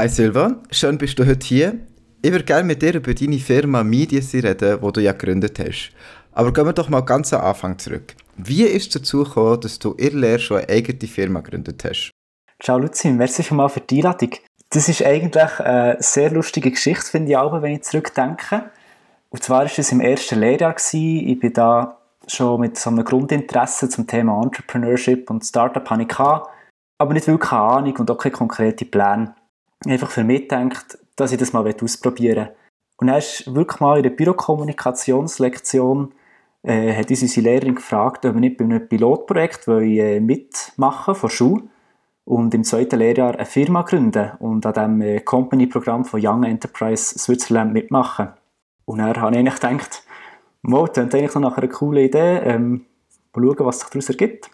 Hi Silvan, schön bist du heute hier. Ich würde gerne mit dir über deine Firma Mediasi reden, die du ja gegründet hast. Aber gehen wir doch mal ganz am Anfang zurück. Wie ist es dazu gekommen, dass du in Lehre schon eine eigene Firma gegründet hast? Ciao Luzi, merci schon mal für die Einladung. Das ist eigentlich eine sehr lustige Geschichte, finde ich auch, wenn ich zurückdenke. Und zwar war es im ersten Lehrjahr. Ich bin da schon mit so einem Grundinteresse zum Thema Entrepreneurship und Startup aber nicht wirklich eine Ahnung und auch keine konkreten Pläne einfach für mich gedacht, dass ich das mal ausprobieren will. Und dann ist wirklich mal in der Bürokommunikationslektion äh, hat uns unsere Lehrerin gefragt, ob wir nicht bei einem Pilotprojekt wollen, äh, mitmachen von Schule und im zweiten Lehrjahr eine Firma gründen und an dem äh, Company-Programm von Young Enterprise Switzerland mitmachen. Und dann habe ich eigentlich gedacht, das ist eigentlich noch nach einer coolen Idee, ähm, mal schauen, was sich daraus ergibt.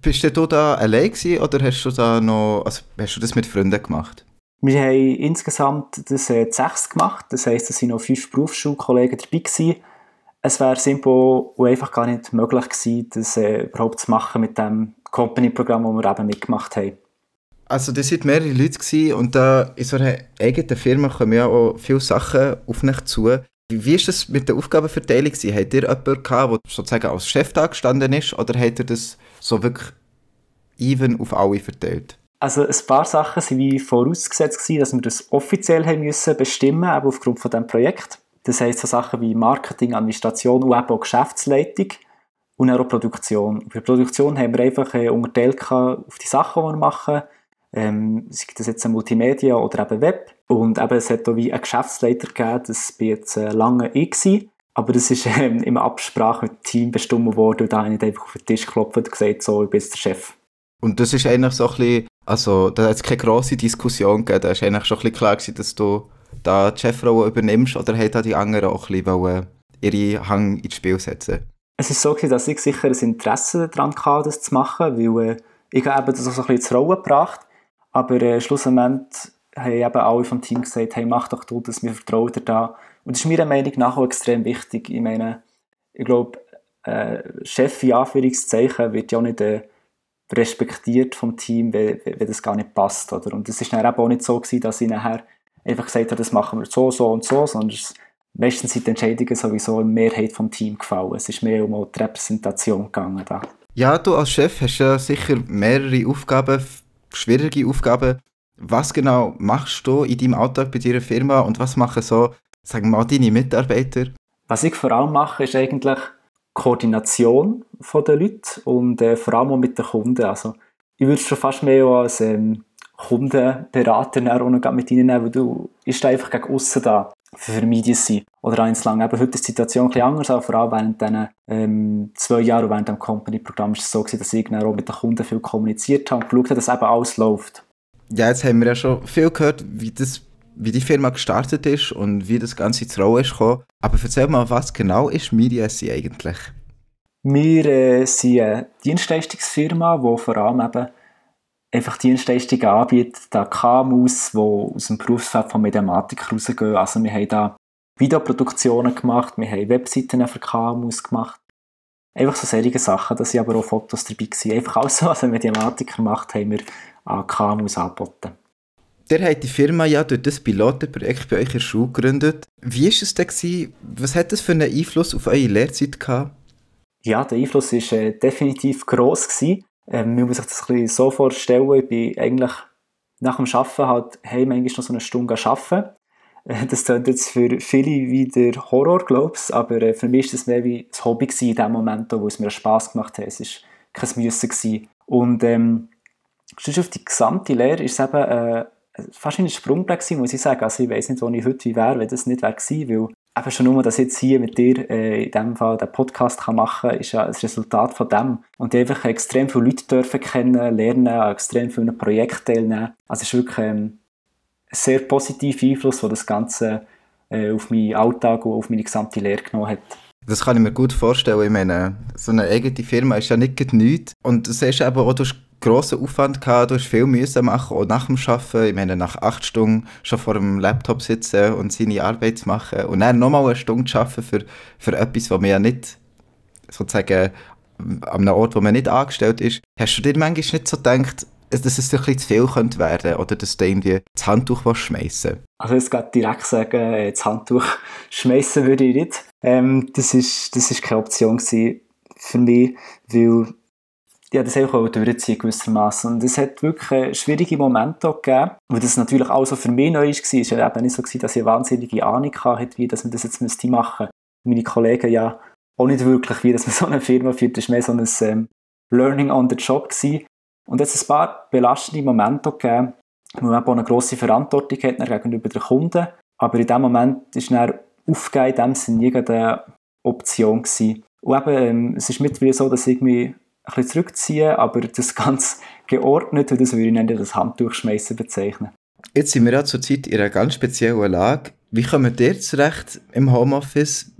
Bist du da allein gewesen, oder hast du, da noch, also hast du das mit Freunden gemacht? Wir haben insgesamt das äh, sechs gemacht, das heisst, es waren noch fünf Berufsschulkollegen dabei. Gewesen. Es wäre simpel und einfach gar nicht möglich gewesen, das äh, überhaupt zu machen mit dem Company-Programm, das wir eben mitgemacht haben. Also das waren mehrere Leute gewesen, und da in so einer eigenen Firma kommen ja auch viele Sachen auf mich zu. Wie war das mit der Aufgabenverteilung? Habt ihr jemanden gehabt, der sozusagen als Chef da gestanden ist, oder habt ihr das so wirklich even auf alle verteilt? Also ein paar Sachen waren wie vorausgesetzt gewesen, dass wir das offiziell haben müssen bestimmen, aber aufgrund von diesem Projekt. Das heisst so Sachen wie Marketing, Administration und eben auch Geschäftsleitung und auch Produktion. Bei Produktion haben wir einfach äh, unterteilt auf die Sachen, die wir machen. Ähm, sei das jetzt ein Multimedia oder eben Web. Und eben, es hat auch wie einen Geschäftsleiter gegeben, das war jetzt äh, lange ich gewesen. Aber das ist ähm, in Absprache mit dem Team bestimmt worden und da habe ich nicht einfach auf den Tisch geklopft und gesagt, so, ich bin jetzt der Chef. Und das ist eigentlich so ein bisschen also, da hat es keine grosse Diskussion gegeben. Da war eigentlich schon ein bisschen klar, gewesen, dass du da die Chefrolle übernimmst oder haben da die anderen auch ein bisschen ihre Hang ins Spiel setzen Es ist so, gewesen, dass ich sicher ein Interesse daran hatte, das zu machen, weil äh, ich habe das auch so ein bisschen zur Rolle gebracht. Aber äh, schlussendlich haben eben alle vom Team gesagt, hey, mach doch du das, wir vertrauen dir da. Und das ist meiner Meinung nach auch extrem wichtig. Ich meine, ich glaube, äh, Chef in Anführungszeichen wird ja auch nicht... Äh, respektiert vom Team, wenn, wenn das gar nicht passt. Oder? Und es war dann auch nicht so, gewesen, dass ich nachher einfach gesagt habe, das machen wir so, so und so, sondern es, meistens sind die Entscheidungen sowieso in Mehrheit vom Team gefallen. Es ist mehr um die Repräsentation gegangen. Da. Ja, du als Chef hast ja sicher mehrere Aufgaben, schwierige Aufgaben. Was genau machst du in deinem Alltag bei deiner Firma und was machen so, sagen wir mal, deine Mitarbeiter? Was ich vor allem mache, ist eigentlich Koordination der Leute und äh, vor allem auch mit den Kunden. Also, ich würde es schon fast mehr als ähm, Kundenberater auch mit reinnehmen, weil du bist einfach gegen außen da für Medien sein. Oder eins lang. Eben, heute ist die Situation ein bisschen anders, aber vor allem während diesen ähm, zwei Jahren während dem Company-Programm war es so, gewesen, dass ich auch mit den Kunden viel kommuniziert habe und geschaut habe, dass eben alles läuft. Ja, jetzt haben wir ja schon viel gehört, wie das wie die Firma gestartet ist und wie das Ganze ins Rollen ist gekommen. Aber erzähl mal, was genau ist MediaSci eigentlich? Wir äh, sind eine Dienstleistungsfirma, die vor allem eben einfach Dienstleistungen anbietet, da KMUs, die aus dem Berufsfeld von Mediamatik rausgehen. Also wir haben da Videoproduktionen gemacht, wir haben Webseiten für KMUs gemacht. Einfach so solche Sachen, da sind aber auch Fotos dabei gewesen. Einfach alles, was ein Mediamatiker macht, haben wir an KMUs angeboten. Der hat die Firma ja durch das Pilotenprojekt bei euch in der Schule gegründet. Wie war es denn? Was hat das für einen Einfluss auf eure Lehrzeit gehabt? Ja, der Einfluss war äh, definitiv gross. Gewesen. Ähm, man muss sich das ein so vorstellen, ich bin eigentlich nach dem Arbeiten halt heim noch so eine Stunde arbeiten. Äh, das klingt jetzt für viele wie der Horror, glaube ich, aber äh, für mich war das mehr wie ein Hobby in dem Moment, wo es mir Spass gemacht hat. Es war kein Müssen. Gewesen. Und ähm, auf die gesamte Lehre ist es eben äh, fast ein Sprungbrett gewesen, muss ich sagen. Also ich weiß nicht, wo ich heute wäre, wenn das nicht wäre gewesen, weil eben schon nur, dass ich jetzt hier mit dir äh, in dem Fall den Podcast kann machen kann, ist ja das Resultat von dem. Und ich einfach extrem viele Leute dürfen kennen, lernen, an extrem vielen Projekten teilnehmen. Also es ist wirklich ähm, ein sehr positiver Einfluss, der das Ganze äh, auf meinen Alltag und auf meine gesamte Lehre genommen hat. Das kann ich mir gut vorstellen. Ich meine, so eine eigene Firma ist ja nicht nichts. Und du siehst eben auch, du hast grossen Aufwand gehabt, du hast viel müssen machen, auch nach dem Arbeiten. Ich meine, nach acht Stunden schon vor dem Laptop sitzen und seine Arbeit machen und dann nochmal eine Stunde arbeiten für, für etwas, was man ja nicht sozusagen an einem Ort, wo man nicht angestellt ist. Hast du dir manchmal nicht so gedacht, dass es ein bisschen zu viel könnte werden oder dass du irgendwie das Handtuch schmeißen Also jetzt gerade direkt sagen, äh, das Handtuch schmeißen würde ich nicht. Ähm, das, ist, das ist keine Option für mich, weil ja, das auch durchziehen gewissermaßen. Und es hat wirklich schwierige Momente gegeben, weil das natürlich auch so für mich neu war. Es war eben nicht so, gewesen, dass ich eine wahnsinnige Ahnung hatte, wie dass man das jetzt machen müsste. Meine Kollegen ja auch nicht wirklich, wie dass man so eine Firma führt. Das war mehr so ein ähm, Learning on the Job. Gewesen. Und es hat ein paar belastende Momente gegeben, wo man eine grosse Verantwortung hat gegenüber den Kunden. Aber in dem Moment ist dann aufgeben, in dem Sinne nie eine Option gewesen. Und eben, ähm, es ist mittlerweile so, dass ich mich ein bisschen zurückziehen, aber das ganz geordnet, das würde ich nennen, das Handtuchschmeißen bezeichnen. Jetzt sind wir ja zurzeit in einer ganz speziellen Lage. Wie kommen ihr zurecht im Homeoffice?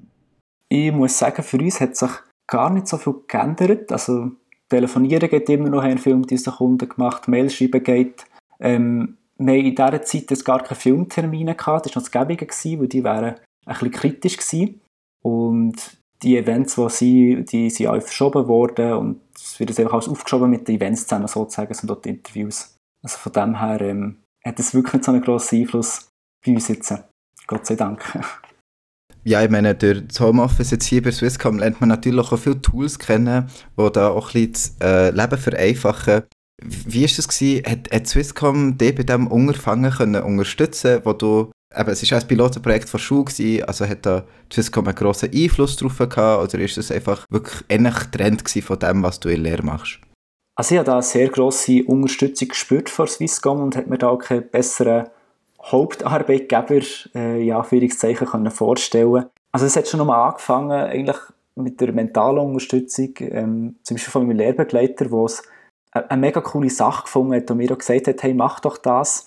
Ich muss sagen, für uns hat sich gar nicht so viel geändert. Also Telefonieren geht immer noch, haben viel mit unseren Kunden gemacht, Mail schreiben geht. Ähm, wir haben in dieser Zeit jetzt gar keine Filmtermine gehabt, das war noch das Gäbige, weil die wären ein bisschen kritisch gewesen. Und die Events, die sind, die sind auch verschoben worden und es wird einfach alles aufgeschoben mit den Events zusammen sozusagen, sind dort Interviews. Also von dem her ähm, hat es wirklich nicht so einen grossen Einfluss bei uns jetzt. Gott sei Dank. Ja, ich meine, durch das Homeoffice jetzt hier bei Swisscom lernt man natürlich auch viele Tools kennen, die da auch ein bisschen das äh, Leben vereinfachen. Wie war das? Gewesen? Hat, hat Swisscom dich bei diesem Unterfangen können unterstützen wo du eben, es war ein Pilotenprojekt von Schule, gewesen, also hat da Swisscom einen grossen Einfluss drauf gehabt oder ist es einfach wirklich ähnlich Trend von dem, was du in Lehre machst? Also ich habe da eine sehr grosse Unterstützung gespürt von Swisscom und hat mir da auch keinen besseren Hauptarbeitgeber, äh, in Anführungszeichen, können vorstellen. Also es hat schon mal angefangen, eigentlich mit der mentalen Unterstützung, ähm, zum Beispiel von meinem Lehrbegleiter, der es eine mega coole Sache gefunden hat und mir auch gesagt hat, hey, mach doch das.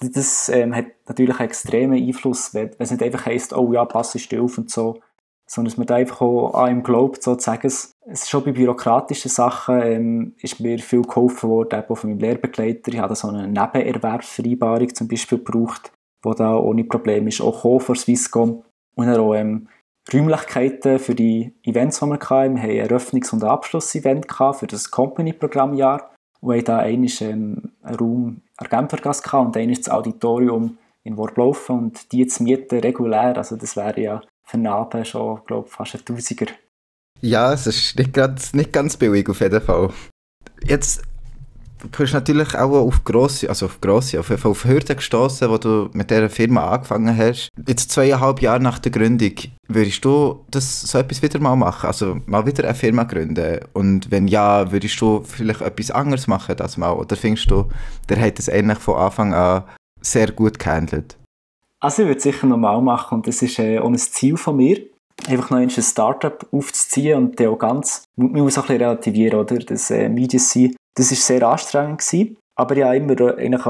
Das ähm, hat natürlich einen extremen Einfluss, wenn es nicht einfach heisst, oh ja, pass still auf und so, sondern dass man da einfach auch an ihm glaubt, sozusagen. Es ist schon bei bürokratischen Sachen ähm, ist mir viel geholfen worden, eben von meinem Lehrbegleiter. Ich habe so eine Nebenerwerbsvereinbarung zum Beispiel gebraucht, die da ohne Probleme ist auch von Swisscom. Und dann auch ähm, Räumlichkeiten für die Events, die wir hatten. Wir hatten ein Eröffnungs- und Abschlussevent für das Company-Programmjahr und haben da einmal ähm, einen Raum an Genfergasse und dann das Auditorium in Worblaufen und die zu mieten regulär, also das wäre ja für einen schon, glaube fast ein Tausiger. Ja, es ist nicht, grad, nicht ganz billig auf jeden Fall. Jetzt du natürlich auch auf grosse, also auf grosse, auf auf Hürden gestoßen, wo du mit dieser Firma angefangen hast. Jetzt zweieinhalb Jahre nach der Gründung, würdest du das so etwas wieder mal machen? Also mal wieder eine Firma gründen? Und wenn ja, würdest du vielleicht etwas anderes machen das mal? Oder findest du, der hat es eigentlich von Anfang an sehr gut gehandelt? Also ich würde es sicher nochmal machen und das ist äh, auch ein Ziel von mir einfach noch ein Startup aufzuziehen und dann auch ganz, man muss auch ein bisschen relativieren, oder? Das äh, Media das war sehr anstrengend gewesen, aber ich habe immer eigentlich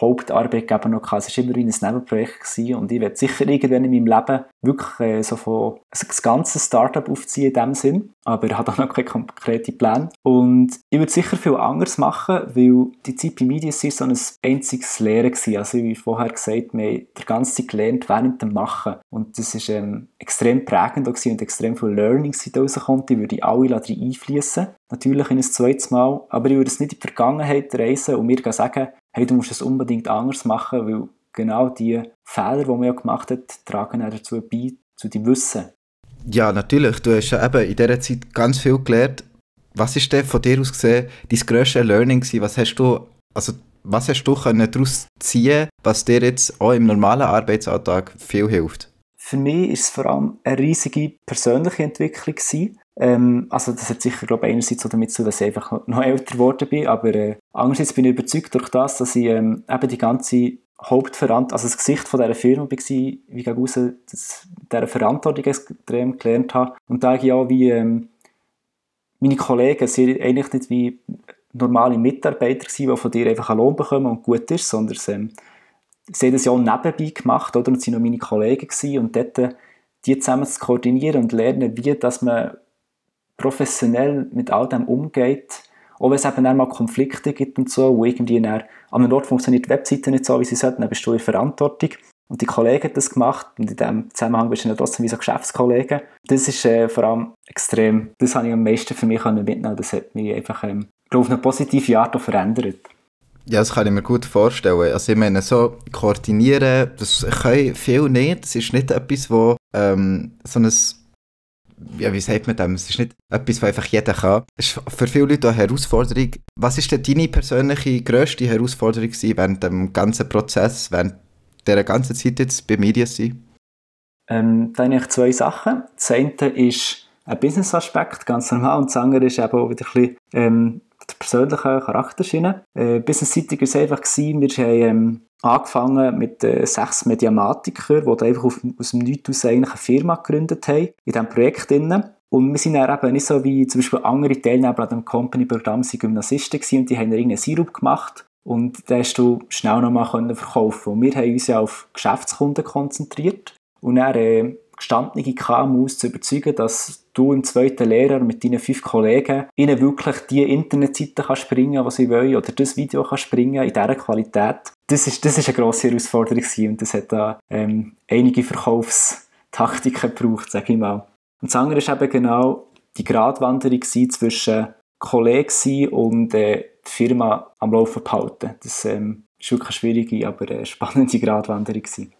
Hauptarbeitgeber noch gehabt. Es war immer ein Nebenprojekt gewesen und ich werde sicher irgendwann in meinem Leben wirklich äh, so von also das ganze Startup aufziehen in dem Sinn, aber ich habe auch noch keine konkreten Pläne. Und ich würde sicher viel anders machen, weil die Zeit bei Media war so ein einziges Lehren gewesen. Also wie vorher gesagt, wir haben die ganze Zeit gelernt während dem Machen und das war ähm, extrem prägend gewesen und extrem viel Learnings da rauskommt. Ich würde alle einfließen, natürlich in ein zweites Mal, aber ich würde es nicht in die Vergangenheit reisen und mir sagen, hey, du musst es unbedingt anders machen, weil genau die Fehler, die man ja gemacht hat, tragen auch dazu bei, zu deinem Wissen. Ja, natürlich. Du hast ja eben in dieser Zeit ganz viel gelernt. Was ist denn von dir aus gesehen dein grösstes Learning gewesen? Was hast du, also was hast du daraus ziehen was dir jetzt auch im normalen Arbeitsalltag viel hilft? Für mich war es vor allem eine riesige persönliche Entwicklung. Gewesen. Ähm, also das hat sicher, glaube ich, einerseits damit zu, dass ich einfach noch älter geworden bin, aber äh, andererseits bin ich überzeugt durch das, dass ich ähm, eben die ganze Hauptverantwortung, also das Gesicht von dieser Firma war, wie ich raus, dieser Verantwortung extrem gelernt habe. Und da ich auch wie ähm, meine Kollegen sind eigentlich nicht wie normale Mitarbeiter gewesen, die von dir einfach einen Lohn bekommen und gut ist, sondern ähm, sie haben das ja auch nebenbei gemacht, oder? Und sie waren noch meine Kollegen gewesen, und dort äh, die zusammen zu koordinieren und lernen, wie dass man professionell mit all dem umgeht, auch wenn es eben mal Konflikte gibt und so, wo irgendwie dann, an einem Ort funktioniert die Webseite nicht so, wie sie sollten, dann bist du in Verantwortung. Und die Kollegen haben das gemacht und in diesem Zusammenhang bist du dann trotzdem wie so Geschäftskollegen. Das ist äh, vor allem extrem, das habe ich am meisten für mich mitnehmen Das hat mich einfach ähm, auf eine positive Art auch verändert. Ja, das kann ich mir gut vorstellen. Also ich meine, so koordinieren, das können viele nicht. Das ist nicht etwas, wo ähm, so ein ja, wie sagt man das? Es ist nicht etwas, was einfach jeder kann. Es ist für viele Leute eine Herausforderung. Was ist denn deine persönliche grösste Herausforderung während dem ganzen Prozess, während dieser ganzen Zeit jetzt bei Mediasi? Ähm, da habe ich zwei Sachen. Das eine ist ein Business-Aspekt, ganz normal, und das andere ist eben auch wieder ein bisschen ähm, der persönliche Charakterschiene. Äh, Business-seitig war es einfach, gewesen, wir haben ähm, angefangen mit äh, sechs Mediamatikern, die einfach auf, aus dem Nichts eigentlich eine Firma gegründet haben, in diesem Projekt. Drin. Und wir sind dann eben nicht so wie zum Beispiel andere Teilnehmer an dem Company-Programm sind Gymnasisten gewesen und die haben irgendeinen Sirup gemacht und den hast du schnell nochmal verkaufen Und wir haben uns ja auf Geschäftskunden konzentriert und dann äh, gestandene KMUs zu überzeugen, dass du im zweiten Lehrer mit deinen fünf Kollegen ihnen wirklich die Internetseite kannst springen, die sie wollen, oder das Video kannst springen in dieser Qualität. Das ist, das ist eine grosse Herausforderung und das hat da ähm, einige Verkaufstaktiken gebraucht, sage ich mal. Und das andere war eben genau die Gratwanderung zwischen Kollegen und äh, die Firma am Laufen behalten. Das ähm, war wirklich eine schwierige, aber äh, spannende Gratwanderung. Gewesen.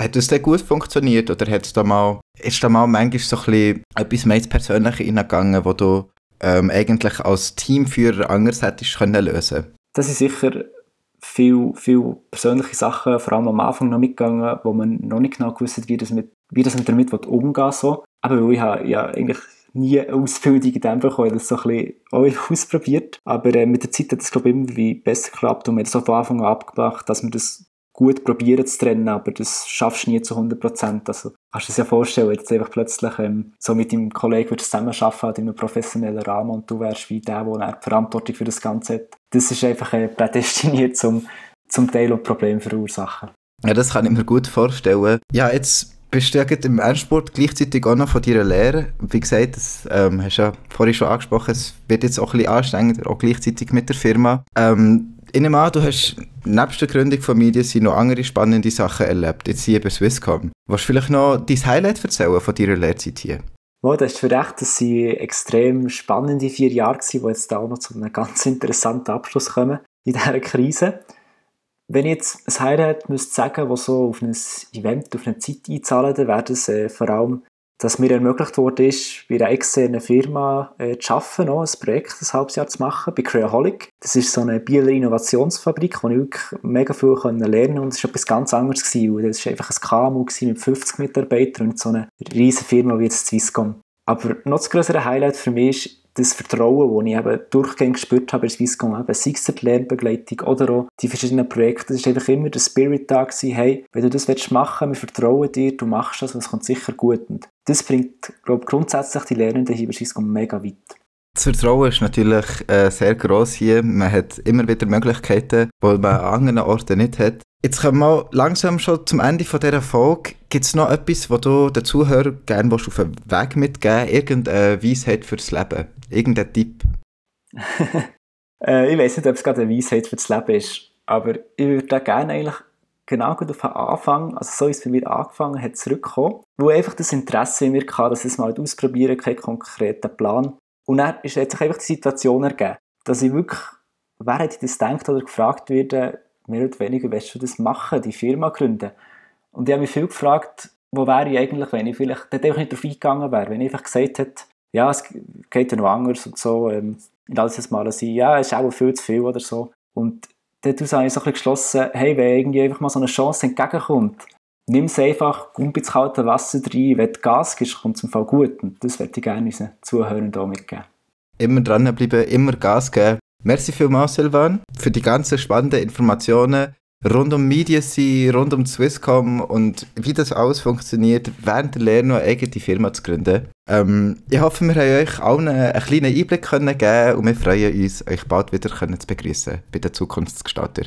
Hat das denn gut funktioniert oder hat's da mal, ist da mal manchmal so ein etwas mehr ins Persönliche hineingegangen, wo du ähm, eigentlich als Teamführer anders hättest können lösen Das ist sicher viel, viel persönliche Sachen, vor allem am Anfang noch mitgegangen, wo man noch nicht genau gewusst hat, wie das mit, wie das damit umgehen so. Aber ich habe ja eigentlich nie eine Ausbildung in dem bekommen, das so ein bisschen ausprobiert. Aber äh, mit der Zeit hat es, glaube ich, immer besser geklappt und wir haben es von Anfang an abgemacht, dass man das gut probieren zu trennen, aber das schaffst du nie zu 100 Prozent. Also kannst du dir ja vorstellen, wenn du jetzt einfach plötzlich ähm, so mit deinem Kollegen würdest zusammenarbeiten halt in einem professionellen Rahmen und du wärst wie der, der die Verantwortung für das Ganze hat. Das ist einfach äh, prädestiniert zum, zum Teil auch Probleme verursachen. Ja, das kann ich mir gut vorstellen. Ja, jetzt bist du ja im Ernstsport gleichzeitig auch noch von deiner Lehre. Wie gesagt, das ähm, hast du ja vorhin schon angesprochen, es wird jetzt auch ein bisschen anstrengender, auch gleichzeitig mit der Firma. Ähm, ich nehme an, du hast nebst der Gründung von Mediasi noch andere spannende Sachen erlebt, jetzt hier bei Swisscom. Willst du vielleicht noch dein Highlight erzählen von deiner Lehrzeit hier? Ja, das ist für recht, dass sie extrem spannende vier Jahre waren, die jetzt auch noch zu einem ganz interessanten Abschluss kommen in dieser Krise. Wenn ich jetzt ein Highlight müsste sagen, das so auf ein Event, auf eine Zeit einzahlen, dann wäre das äh, vor allem dass mir ermöglicht wurde, ist, bei einer externen Firma äh, zu arbeiten, noch, ein Projekt ein halbes Jahr zu machen, bei Creaholic. Das ist so eine Bieler Innovationsfabrik, wo ich wirklich mega viel lernen konnte und es war etwas ganz anderes. Gewesen. Das war einfach ein KMU mit 50 Mitarbeitern und so eine riesige Firma wie jetzt Swisscom. Aber noch das größere Highlight für mich ist, das Vertrauen, das ich eben durchgehend gespürt habe in Swisscom, eben, sei es die Lernbegleitung oder auch die verschiedenen Projekte, das war einfach immer der Spirit da gewesen, hey, wenn du das machen willst, wir vertrauen dir, du machst das und es kommt sicher gut. Und das bringt, glaube grundsätzlich die Lernenden hier bei Swisscom mega weit. Das Vertrauen ist natürlich äh, sehr gross hier. Man hat immer wieder Möglichkeiten, die man an anderen Orten nicht hat. Jetzt kommen wir langsam schon zum Ende von dieser Folge. Gibt es noch etwas, was du den Zuhörern gerne auf den Weg mitgeben Irgendeine Weisheit fürs Leben? Irgendein Tipp? äh, ich weiß nicht, ob es gerade eine Weisheit fürs Leben ist, aber ich würde gerne eigentlich genau auf den Anfang, also so wie es bei mir angefangen hat, zurückkommen, wo einfach das Interesse in mir hatte, dass ich es mal ausprobieren keinen konkreten Plan. Und dann ist jetzt einfach die Situation ergeben, dass ich wirklich, während ich das denkt oder gefragt werde, mehr oder weniger, willst du das machen, die Firma gründen? Und ich habe mich viel gefragt, wo wäre ich eigentlich, wenn ich vielleicht dort einfach nicht darauf eingegangen wäre, wenn ich einfach gesagt hätte, ja, es geht ja noch anders und so, ähm, und alles Mal sein, ja, es ist auch viel zu viel oder so. Und daraus habe ich so ein bisschen geschlossen, hey, wenn irgendwie einfach mal so eine Chance entgegenkommt, nimm es einfach, komm ins kalte Wasser rein, wenn du Gas gibst, kommt es im Fall gut. Und das würde ich gerne unseren Zuhörern hier mitgeben. Immer dranbleiben, immer Gas geben. Merci vielmals, Silvan, für die ganzen spannenden Informationen rund um Mediacy, rund um Swisscom und wie das alles funktioniert, während der Lehre noch eine eigene Firma zu gründen. Ähm, ich hoffe, wir haben euch allen einen kleinen Einblick geben und wir freuen uns, euch bald wieder zu begrüßen bei den Zukunftsgestalter.